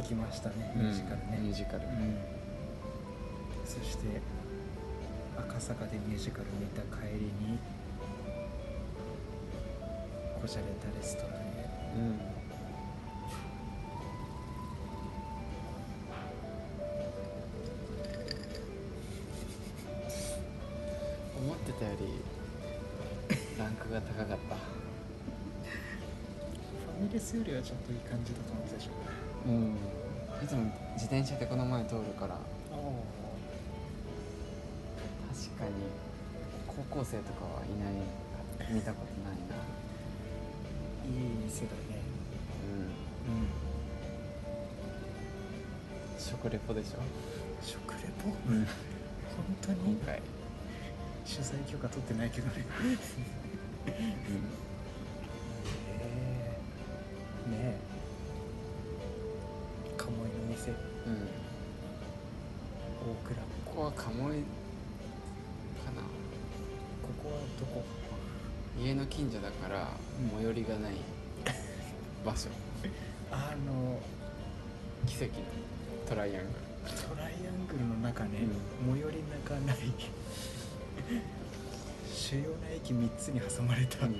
てきましたねミュージカルね、ミュージカル、うん。そして赤坂でミュージカル見た帰りにこじゃれたレストランへ。うん。思ってたよりランクが高かった。ファミレスよりはちょっといい感じだと思ってたでしょうん。いつも自転車でこの前通るから。あ確かに高校生とかはいない見たことないな。あいい店だね。うん。うん食レポでしょ？食レポ？うん。本当に？今回。取材許可取ってないけどね。うん。へえねえ鴨居かな。ここはどこ？家の近所だからうん最寄りがない。場所。あの奇跡の。トライアングトライアングルの中ね、最寄り中ない。主要な駅3つに挟まれた、ル、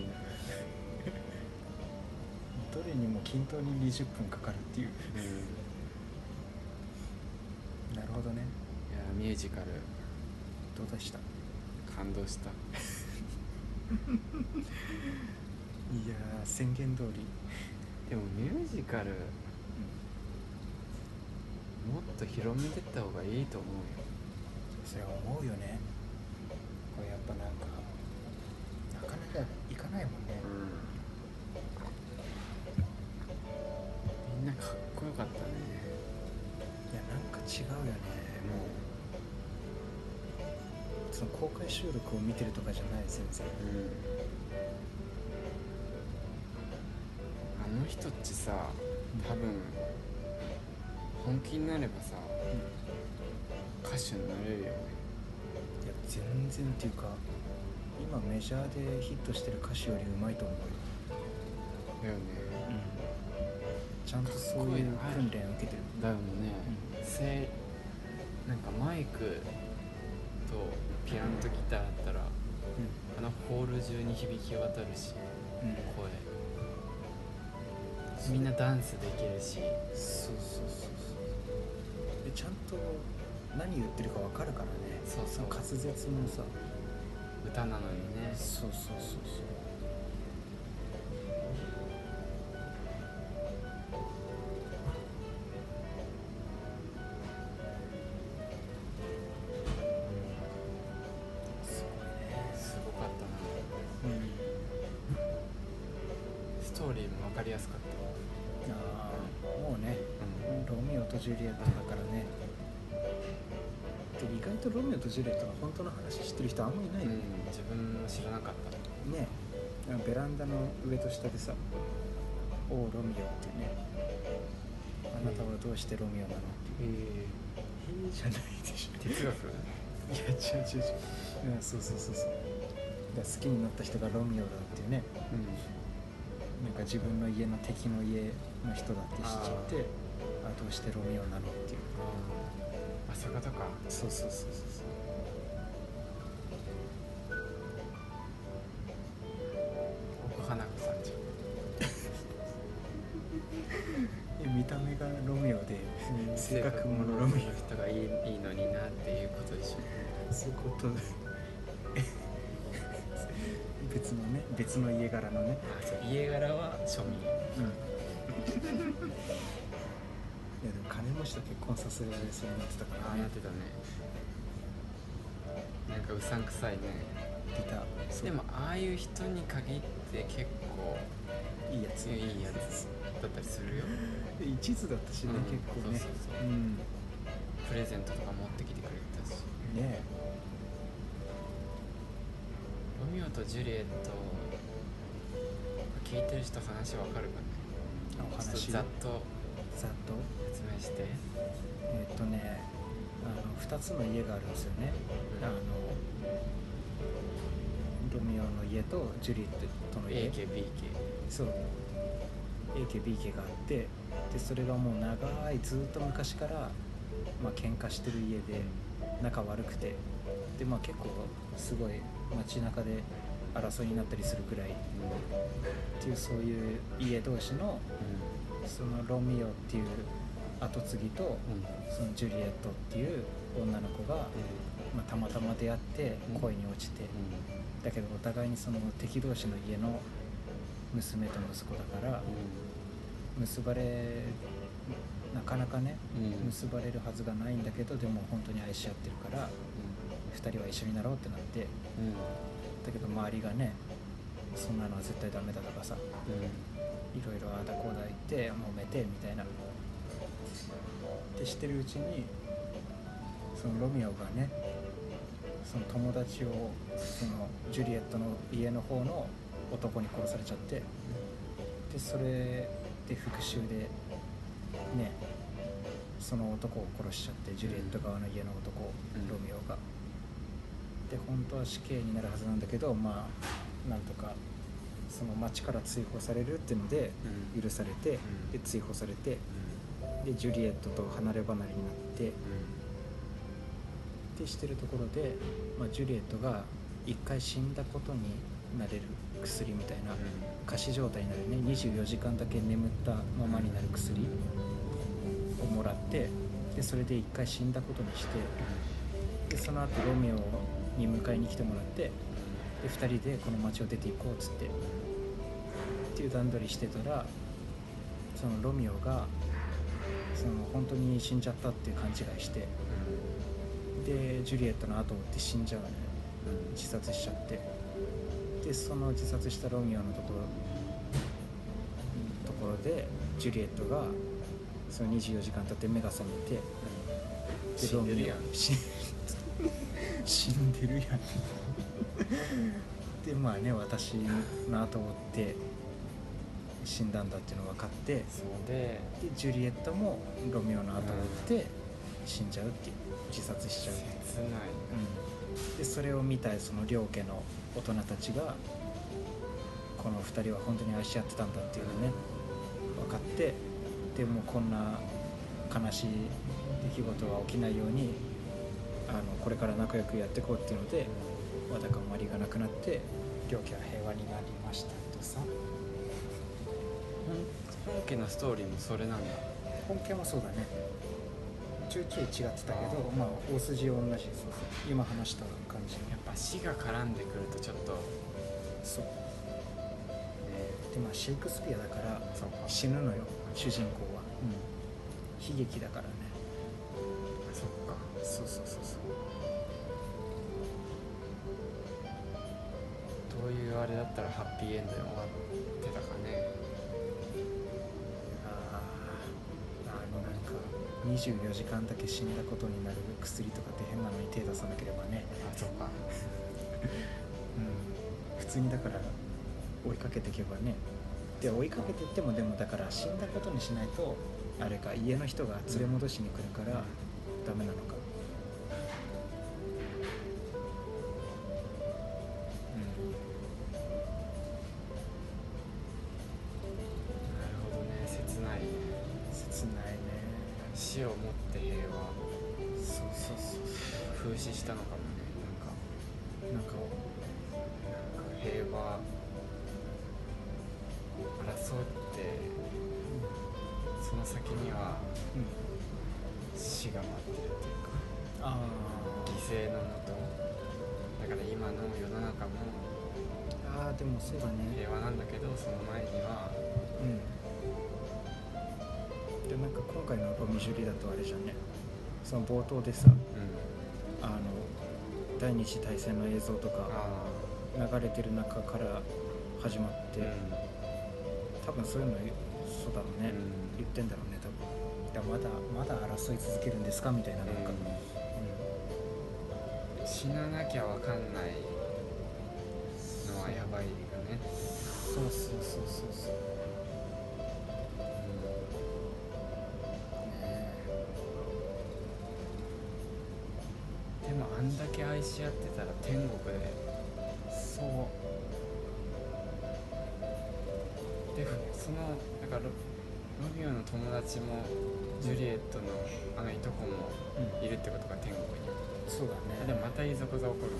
どれにも均等に20分かかるっていう。うんなるほどねいやミュージカル。どうでした？い感動した。やー宣言通り、でもミュージカルもっと広めてった方がいいと思うよ。それは思うよね。これやっぱなんかなかなか行かないもんね、みんなかっこよかったね。いやなんか違うよね。もうその公開収録を見てるとかじゃない全然うん。あの人っちさ多分本気になればさ歌手になれるよね。いや全然っていうか今メジャーでヒットしてる歌手よりうまいと思うよ、だよね。ちゃんとそういう訓練を受けてる。だよね、せなんかマイクとピアノとギターあったらあのホール中に響き渡るし声。みんなダンスできるし。そうそうそうそうでちゃんと何言ってるか分かるからね。そうそう。の滑舌もさ。歌なのにね。そうそうそうそうってる人あんまりいないよね、うん、自分も知らなかった。ね。ベランダの上と下でさ「おうロミオ」ってね「あなたはどうしてロミオなの?」っていう。へ「へえ」じゃないでしょ。哲学？いや違う違う違う、うん、そうそうそうそう。だ好きになった人がロミオだっていうね。うん。なんか自分の家の敵の家の人だって知っちゃってあどうしてロミオなのっていう。ああそういうことか。そうそうそうそうそうことで。別のね別の家柄のね。あそう家柄は庶民。うん。いやでも金持ちと結婚させられそうになってたからね。ああなってたね。なんかうさんくさいね。出た。でもああいう人に限って結構いいやつ。いいやつだったりするよ。で 一途だったしね、うん。結構ね。そうそうそう。うん。プレゼントとか持ってきてくれたし。ねロミオとジュリエット聞いてる人話わかるかな？ちょっ話とざっとざっと？説明して。えっとねあの2つの家があるんですよね、うん。あのロミオの家とジュリエットの家。AKBK そう。A 家 B 家があってでそれがもう長いずっと昔からまあ喧嘩してる家で仲悪くて。でまあ結構すごい街中で争いになったりするくらいっていうそういう家同士のそのロミオっていう後継ぎとそのジュリエットっていう女の子が、まあ、たまたま出会って恋に落ちて、だけどお互いにその敵同士の家の娘と息子だから結ばれなかなかね結ばれるはずがないんだけどでも本当に愛し合ってるから2人は一緒になろうってなってだけど周りがねそんなのは絶対ダメだとかさいろいろああだこうだ言って揉めてみたいな。ってしてるうちにそのロミオがねその友達をそのジュリエットの家の方の男に殺されちゃってでそれで復讐でねその男を殺しちゃってジュリエット側の家の男ロミオがで本当は死刑になるはずなんだけどまあなんとかその町から追放されるっていうのでうん。許されてうん。で追放されてでジュリエットと離れ離れになってでしてるところで、まあ、ジュリエットが一回死んだことになれる薬みたいな仮死状態になるね24時間だけ眠ったままになる薬をもらってでそれで一回死んだことにしてでその後ロミオに迎えに来てもらってで2人でこの町を出ていこうっつってっていう段取りしてたらそのロミオがその本当に死んじゃったっていう勘違いしてでジュリエットの後を追って死んじゃうのよ。自殺しちゃって。でその自殺したロミオのところところでジュリエットがその24時間経って目が覚めてで死んでるやん。ロミオ死んでるやん。でまあね私の後を追って死んだんだっていうの分かってそうで。でジュリエットもロミオの後を追って死んじゃうっていう自殺しちゃう。切ない。うん、でそれを見たその両家の大人たちがこの2人は本当に愛し合ってたんだっていうのね分かってでもうこんな悲しい出来事が起きないようにあのこれから仲良くやっていこうっていうのでわだかまりがなくなって両家は平和になりました。とさ本本家のストーリーもそれなんだ本家もそうだね。ちょいちょい違ってたけどまあ大筋は同じそうそう今話した感じ。やっぱ死が絡んでくるとちょっと。そう。でまあシェイクスピアだから死ぬのよ主人公は、悲劇だからね。そっか。そうそうそうったらハッピーエンドで終わってたかね。あーあのなんか24時間だけ死んだことになる薬とかって変なのに手出さなければね。あそっか。うん。普通にだから追いかけていけばね。で追いかけていってもでもだから死んだことにしないとあれか家の人が連れ戻しに来るからダメなのかでもそうだね。平和なんだけどその前にはうん。でなんか今回のロミジュリだとあれじゃんね。その冒頭でさうん。あの第二次大戦の映像とかあ流れてる中から始まって、あ多分そういうのそうだろうね、うん。言ってんだろうね多分。いやまだまだ争い続けるんですか？みたいななんか、うん。死ななきゃわかんないそうそうそうそうそう。ねでもあんだけ愛し合ってたら天国で。そう。でそのなんだからロロミオの友達もジュリエットのあのいとこもうんいるってことか天国に。そうだでねもまたいざこざ起こる。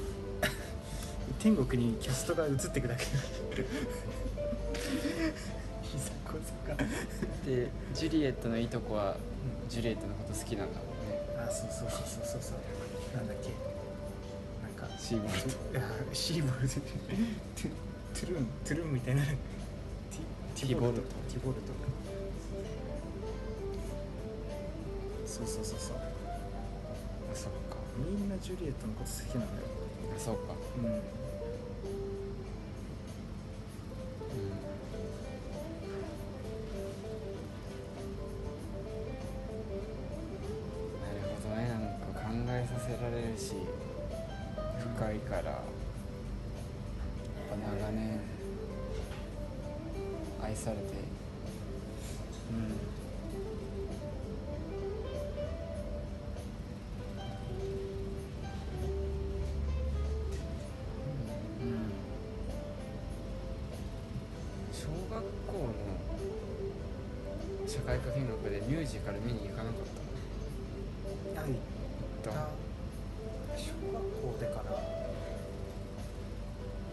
天国にキャストが移っていくだけいざこざがでジュリエットのいとこはジュリエットのこと好きなんだもんね。あそうそうそうそうそうそう。なんだっけ。なんかシーボルト。い やシーボルト。トゥトゥルーントゥルーンみたいな。ティティボルト。ティボルト。そうそうそうそう。あそっか。みんなジュリエットのこと好きなんだよ。あそうか。うんされて。うん。うん。小学校の社会科見学でミュージカル見に行かなかった？はいだだ小学校でかな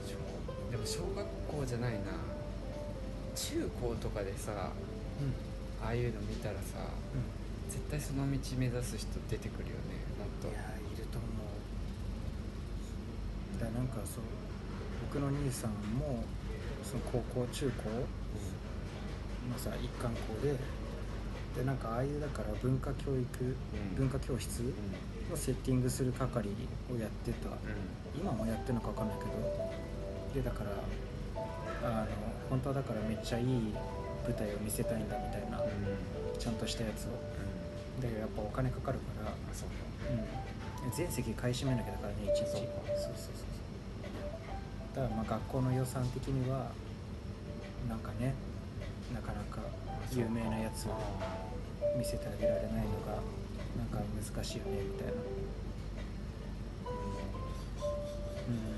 小でも小学校じゃないな中高とかでさうん。ああいうの見たらさう絶対その道目指す人出てくるよねもっと。んいやいると思う。だなんかそう僕の兄さんもその高校中高のさ一貫校ででなんかああいうだから文化教育、ん。文化教室うん。をセッティングする係をやってた。今もやってるのか分かんないけど。でだからあの本当はだからめっちゃいい舞台を見せたいんだみたいなうん。うんちゃんとしたやつを。うん。だけどやっぱお金かかるから、あそう。かうん、全席買い占めなきゃだからね一日。そうそうかそうそう。だからまあ学校の予算的にはなんかねなかなか有名なやつをあ見せてあげられないのがなんか難しいよねみたいな。うん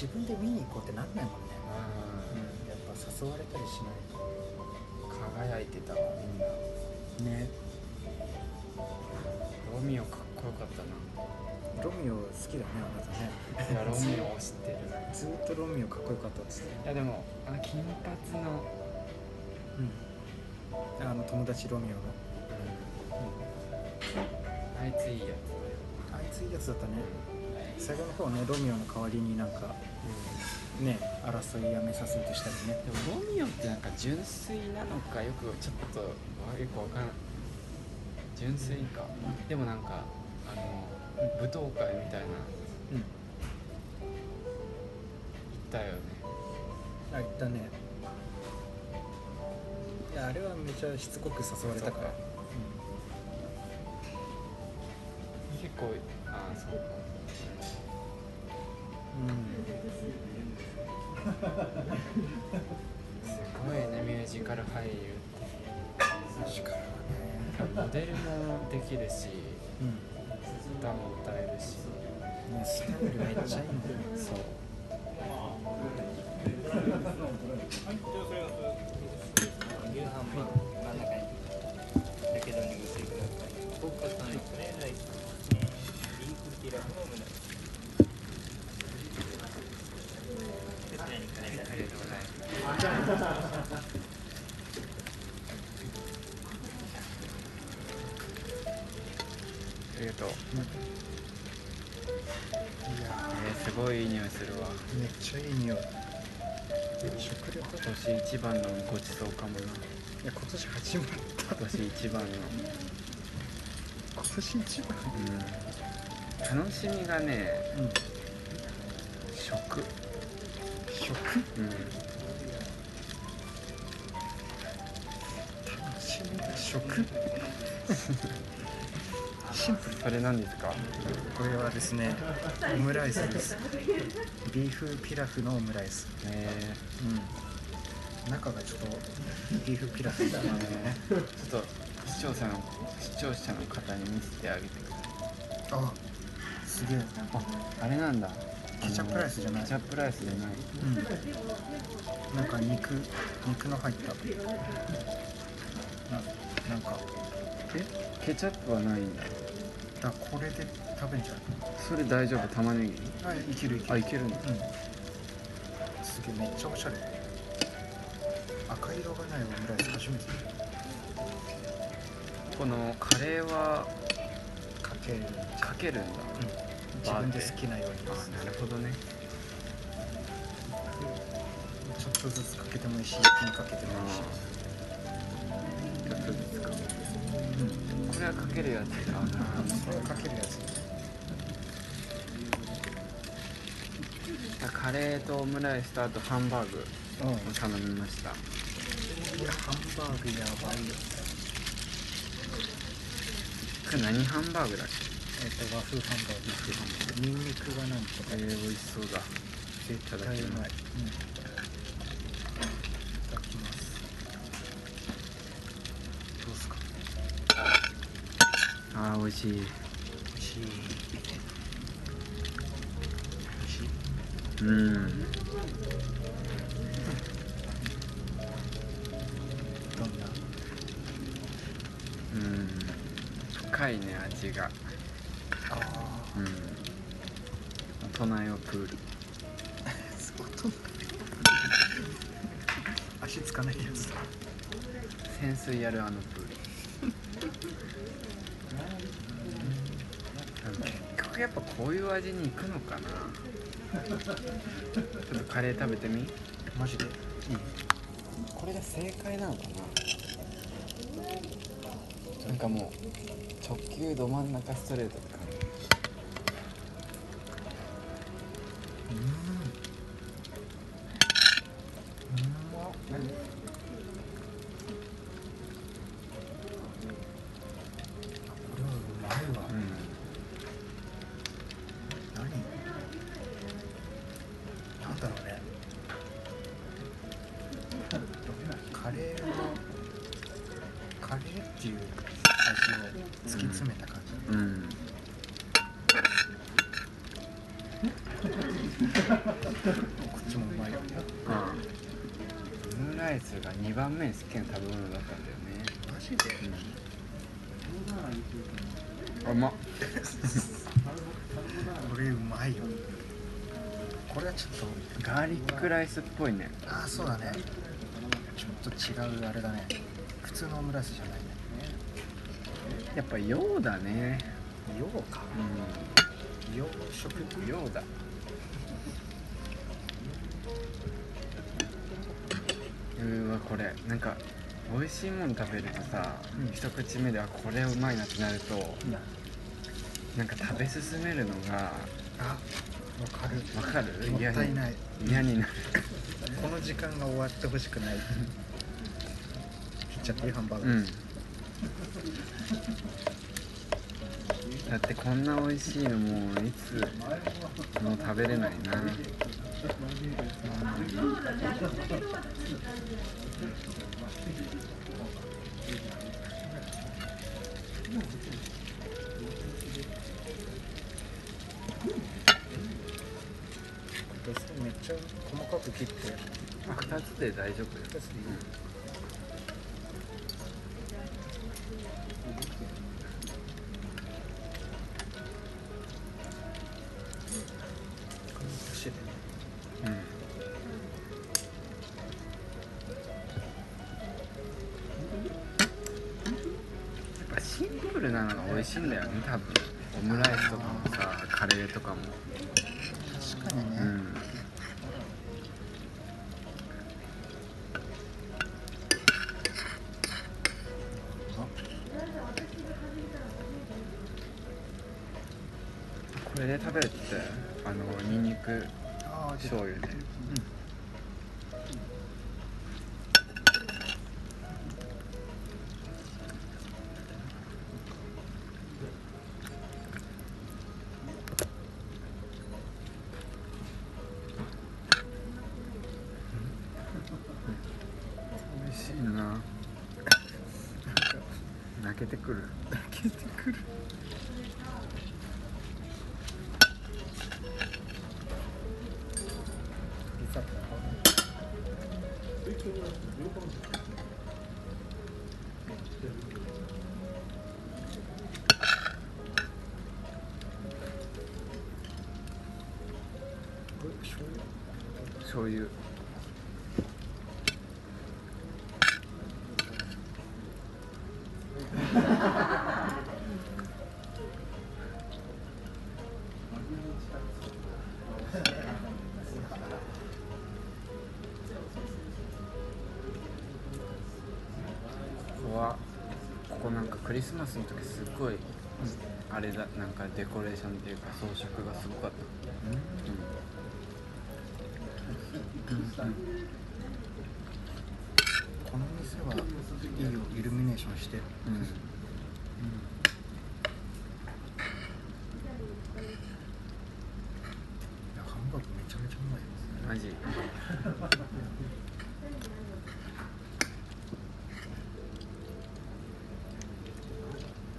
自分で見に行こうってなんないもんね、うん、やっぱ誘われたりしない。輝いてたわみんなね。ロミオかっこよかったな。ロミオ好きだねあなたね。いやロミオを知ってる。ずーっとロミオかっこよかったっつって。いやでもあの金髪の、うん。あの友達ロミオの、あいついいやあいついいやつだったね。最後の方ねロミオの代わりになんかつ、ね争いやめさせようとしたりね。でもロミオってなんか純粋なのかよくちょっとわよくわからん純粋か。でもなんかあの舞踏会みたいな。うん。行ったよね。あ言ったね。いやあれはめちゃしつこく誘われたから結構ああそうかうん。すごいねミュージカル俳優うん。力はねモデルもできるしうん。歌も歌えるしねスタイルめっちゃいいん。だよそう夕飯も真ん。中にだけどにしてください。ありがとう。ございやえー、すごいいい匂いするわ。めっちゃいい匂い。食欲今年一番のごちそうかもな。いや今年始まった。今年一番の。今年一番？うん楽しみがねうん。食。食？うん。楽しみが食？シンプルそれ何ですか？これはですねオムライスです。ビーフピラフのオムライス。えうん。中がちょっとビーフピラフみたいなんだよね。ー、ちょっと視聴者の視聴者の方に見せてあげてください。あすすげえああれなんだ。ケチャップライスじゃない。ケチャップライスじゃない。うん。なんか肉肉の入った。ななんか。え？ケチャップはないんだ。だこれで食べんじゃないそれ大丈夫？玉ねぎあいけるいける。あいけるんだうん。すげえめっちゃおしゃれ。赤色がないオムライス初めてこのカレーはかける。かけるんだ自分で好きなようにあなるほどね。ちょっとずつかけてもいいし一気にかけてもいいし。ちょっとずつかうん。これはかけるやつだあこれはかけるやつ。カレーとオムライスとあとハンバーグうんを頼みました。これハンバーグやばいよ。何ハンバーグだっえっ、と和風ハンバーグニンニクがなんとかけえー、美味しそうだ。絶対うまい、うん、いただきます。どうすか？あー美味しい。美味しい。美味しい。うんどん。なうん。深いね味が水やるあのプール。結局やっぱこういう味に行くのかな。ちょっとカレー食べてみ？マジで？いいこれが正解なのかな？なんかもう直球ど真ん中ストレートってジで、あうまっ。これうまいよ。これはちょっとガーリックライスっぽいね。ああそうだね。ちょっと違うあれだね。普通のオムライスじゃないね。やっぱ洋だね。洋か。う洋食。ん洋だ。うーわこれ。なんか美味しいもの食べるとさ、うん。一口目ではこれうまいなってなるとなんか食べ進めるのがあわかる。わかる？もったいない。嫌になる。この時間が終わってほしくない。切っちゃっていいハンバーグ、うん。だってこんな美味しいのもういつもう食べれないな。こ細かく切って。あ2つで大丈夫よ。2つでいい。こ食べるってあのニンニク醤油で。美味醤油ここはここなんかクリスマスの時すっごいあれだなんかデコレーションっていうか装飾がすごかったこの店はいいよイルミネーションして。うん、うんいやハンバーグめちゃめちゃうまいですマジ。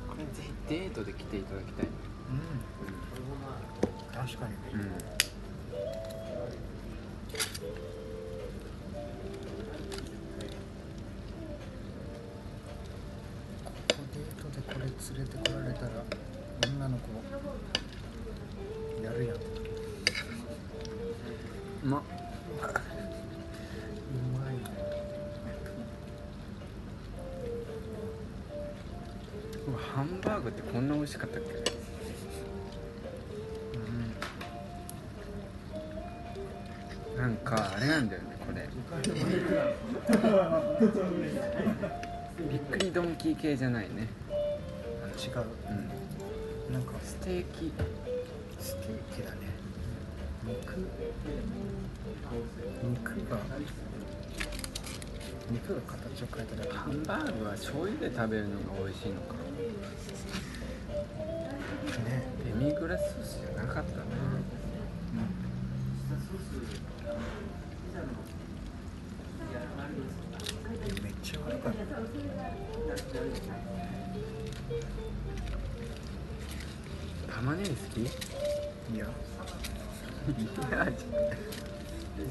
これぜひデートで来ていただきたい。ねうん。確かに。うん、れ連れてこられたら女の子やるやん。ううまっまい。ねうわハンバーグってこんな美味しかったっけ？うん。なんかあれなんだよねこれ。びっくりドンキー系じゃないね。あ違う。うん。なんか。ステーキ。ステーキだね。肉？肉が。肉が形を変えただけ。ハンバーグは醤油で食べるのが美味しいのか。ね。デミグラスソースじゃなかったね。めっちゃ悪かった玉ねぎ好き？いや。いや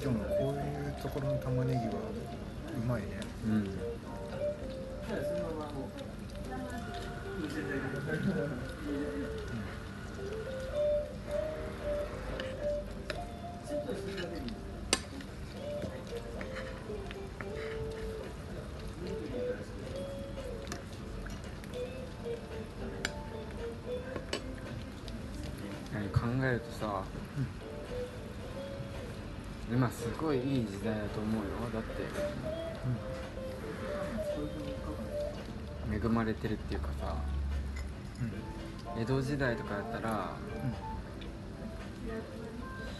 でもこういうところの玉ねぎはうまいね。うんすごいいい時代だと思うよ。だって恵まれてるっていうかさうん江戸時代とかだったら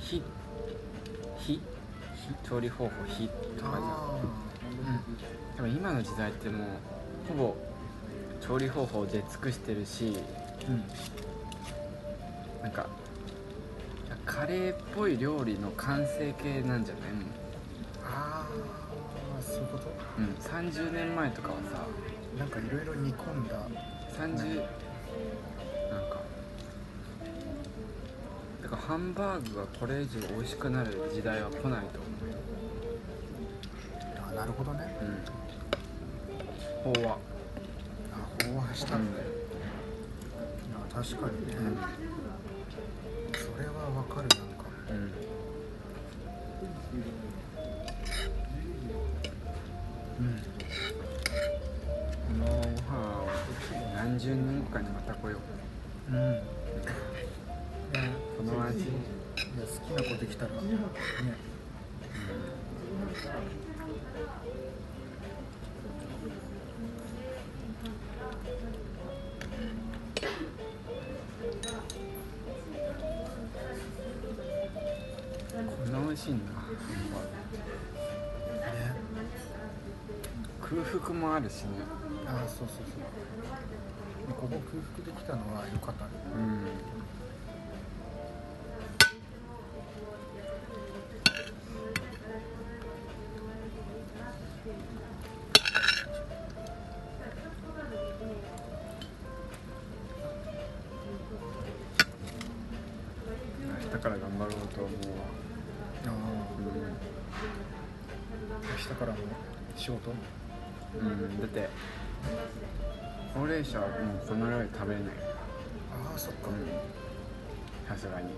火火調理方法火とかじゃん。あでも今の時代ってもうほぼ調理方法出尽くしてるしーうん。なんかカレーっぽい料理の完成形なんじゃない？もああそういうこと？う、うん、30年前とかはさなんかいろいろ煮込んだ。30なんかだからハンバーグがこれ以上美味しくなる時代は来ないと思あなるほどね。ううん。飽和。あ飽和した。ん。だよ、あ確かにね、それはわかるなん。かうん、うん。このご飯を何十年後かにまた来よううん、ね、この味いや好きな子できたらねこん。空腹もあるしね。あそうそうそう。ここ空腹できたのは良かったね。うん齢者はもうこの量食べれない。ああそっか、うん。さすがに。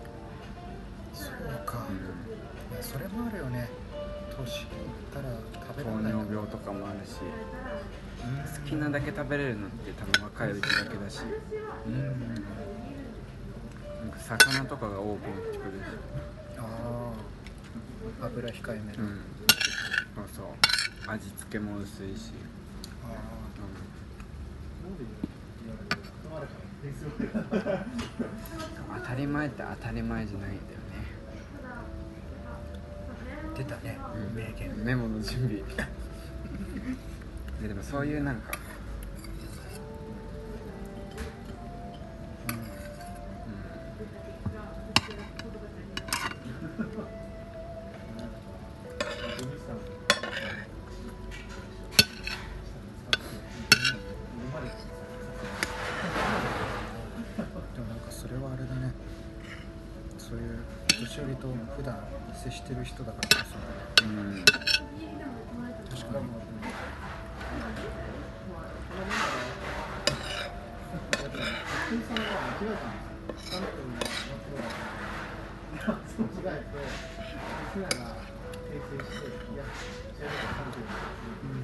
そうか、うん。それもあるよね。年いったら食べら糖れない尿病とかもあるしうん。好きなだけ食べれるのって多分若いうちだけだし。うん。なんか魚とかが多くなってくるし。ああ油控えめの、うん。そうそう。味付けも薄いし、あうん、当たり前って当たり前じゃないんだよね。あ出たね、名言。メモの準備。ででもそういうなんか、接してる人だからこそうん。うん、確かに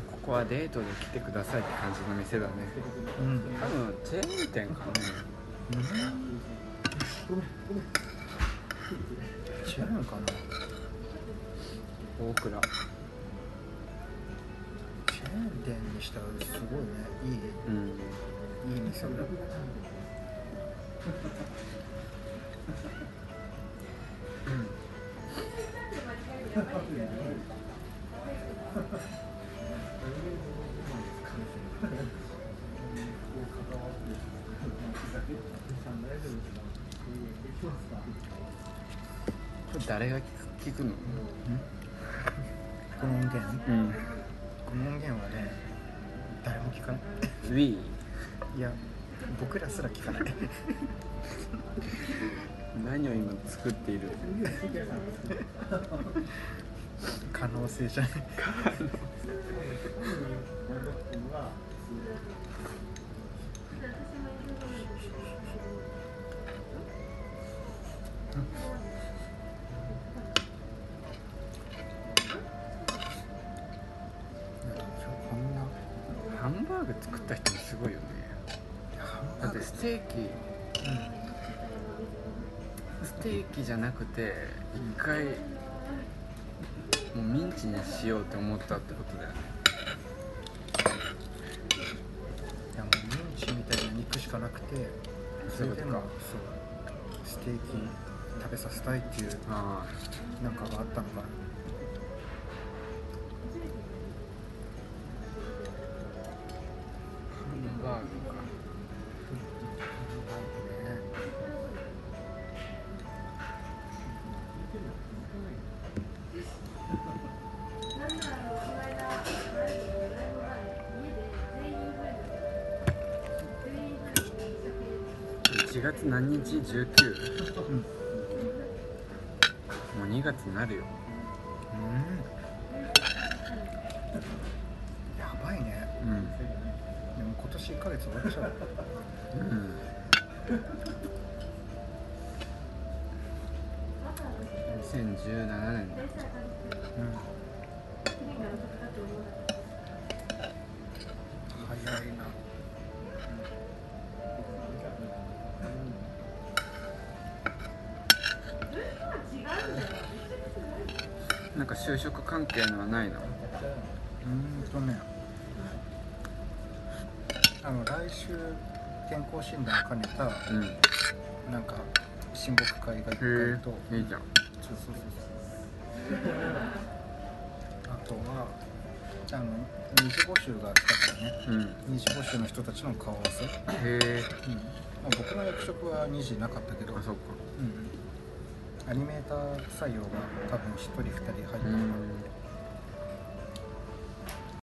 ここはデートで来てくださいって感じの店だね。うん。多分チェーン店かね違うのかな大倉。チェーン店にしたらすごいね。いいうん。いい店だ。誰が聞く聞くの？この音源うん。この音源はね誰も聞かない。Wii いや僕らすら聞かない。何を今作っている？可能性じゃない ステーキステーキじゃなくて一回もうミンチにしようって思ったってことだよね。いやもうミンチみたいな肉しかなくてそれでもそうステーキ食べさせたいっていうあ。なんかがあったのかなう2月になるよ。うん。やばいね。うん。でも今年1ヶ月終わっちゃう。うん。2017年。だうん。早いな就職関係のはないの？うーんとねあの来週健康診断を兼ねたうん。へなんか親睦会が1回と。えいいじゃん。そうそうそうそう。あとはあの二次募集が来たからね。うん。二次募集の人たちの顔合わせ、うん。へえまあ、僕の役職は2次なかったけど。あそっか。うん、アニメーター採用が多分1人2人入ったので